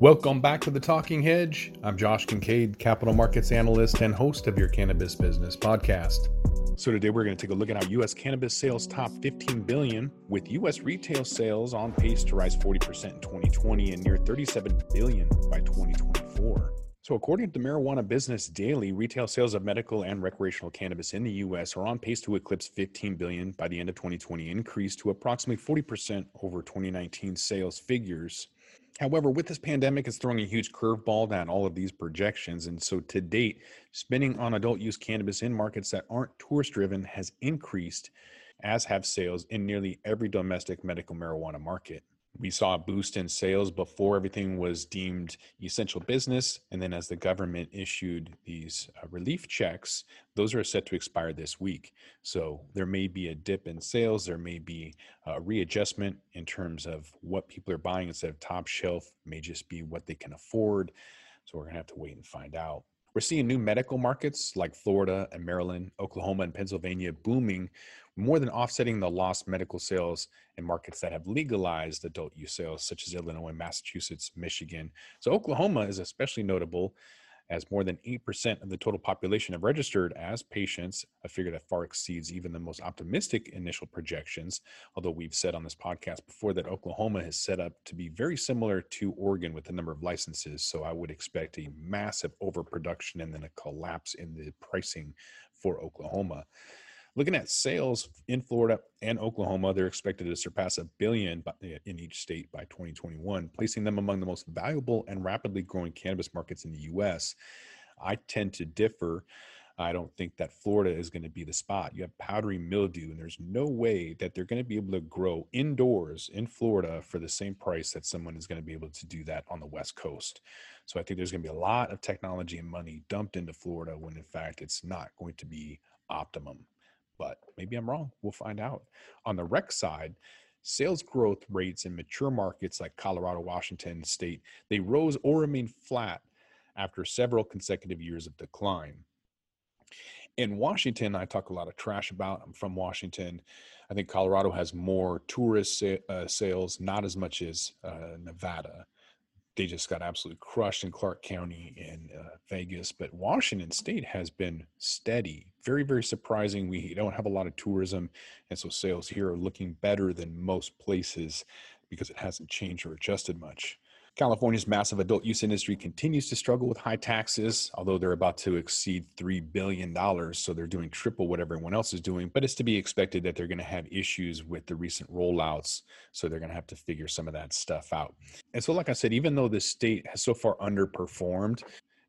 Welcome back to the Talking Hedge. I'm Josh Kincaid, capital markets analyst and host of your cannabis business podcast. So today we're going to take a look at how US cannabis sales top 15 billion with US retail sales on pace to rise 40% in 2020 and near 37 billion by 2024. So, according to the Marijuana Business Daily, retail sales of medical and recreational cannabis in the U.S. are on pace to eclipse 15 billion by the end of 2020, increase to approximately 40% over 2019 sales figures. However, with this pandemic, it's throwing a huge curveball down all of these projections. And so to date, spending on adult use cannabis in markets that aren't tourist driven has increased, as have sales in nearly every domestic medical marijuana market we saw a boost in sales before everything was deemed essential business. And then as the government issued these uh, relief checks, those are set to expire this week. So there may be a dip in sales. There may be a readjustment in terms of what people are buying instead of top shelf, may just be what they can afford. So we're going to have to wait and find out. We're seeing new medical markets like Florida and Maryland, Oklahoma, and Pennsylvania booming, more than offsetting the lost medical sales in markets that have legalized adult use sales, such as Illinois, Massachusetts, Michigan. So, Oklahoma is especially notable as more than 8% of the total population have registered as patients, a figure that far exceeds even the most optimistic initial projections. Although we've said on this podcast before that Oklahoma is set up to be very similar to Oregon with the number of licenses. So I would expect a massive overproduction and then a collapse in the pricing for Oklahoma. Looking at sales in Florida and Oklahoma, they're expected to surpass a billion eh, in each state by 2021, placing them among the most valuable and rapidly growing cannabis markets in the US. I tend to differ. I don't think that Florida is going to be the spot. You have powdery mildew, and there's no way that they're going to be able to grow indoors in Florida for the same price that someone is going to be able to do that on the West Coast. So I think there's going to be a lot of technology and money dumped into Florida when in fact it's not going to be optimum but maybe I'm wrong. We'll find out. On the rec side, sales growth rates in mature markets like Colorado, Washington state, they rose or remained flat after several consecutive years of decline. In Washington, I talk a lot of trash about. I'm from Washington. I think Colorado has more tourist uh, sales, not as much as uh, Nevada they just got absolutely crushed in Clark County and uh, Vegas. But Washington State has been steady, very, very surprising. We don't have a lot of tourism, and so sales here are looking better than most places because it hasn't changed or adjusted much. California's massive adult use industry continues to struggle with high taxes, although they're about to exceed $3 billion. So they're doing triple what everyone else is doing. But it's to be expected that they're going to have issues with the recent rollouts. So they're going to have to figure some of that stuff out. And so, like I said, even though the state has so far underperformed,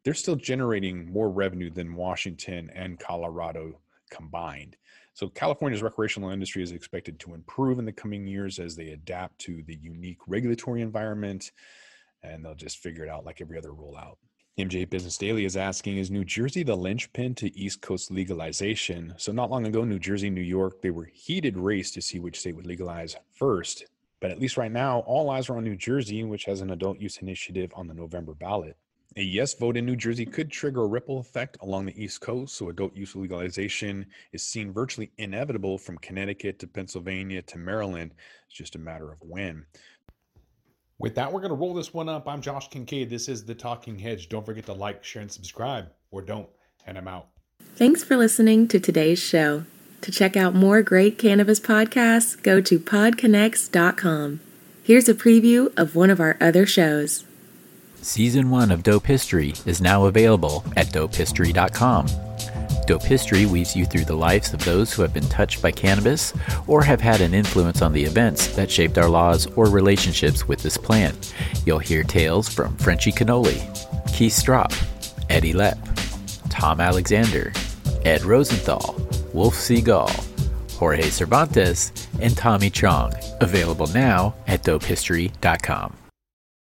they're still generating more revenue than Washington and Colorado combined. So California's recreational industry is expected to improve in the coming years as they adapt to the unique regulatory environment and they'll just figure it out like every other rollout. MJ Business Daily is asking Is New Jersey the linchpin to East Coast legalization? So, not long ago, New Jersey, New York, they were heated race to see which state would legalize first. But at least right now, all eyes are on New Jersey, which has an adult use initiative on the November ballot. A yes vote in New Jersey could trigger a ripple effect along the East Coast, so adult use legalization is seen virtually inevitable from Connecticut to Pennsylvania to Maryland. It's just a matter of when. With that, we're going to roll this one up. I'm Josh Kincaid. This is The Talking Hedge. Don't forget to like, share, and subscribe, or don't, and I'm out. Thanks for listening to today's show. To check out more great cannabis podcasts, go to podconnects.com. Here's a preview of one of our other shows. Season 1 of Dope History is now available at dopehistory.com. Dope History weaves you through the lives of those who have been touched by cannabis or have had an influence on the events that shaped our laws or relationships with this plant. You'll hear tales from Frenchy Cannoli, Keith Stroup, Eddie Lepp, Tom Alexander, Ed Rosenthal, Wolf Seagal, Jorge Cervantes, and Tommy Chong. Available now at dopehistory.com.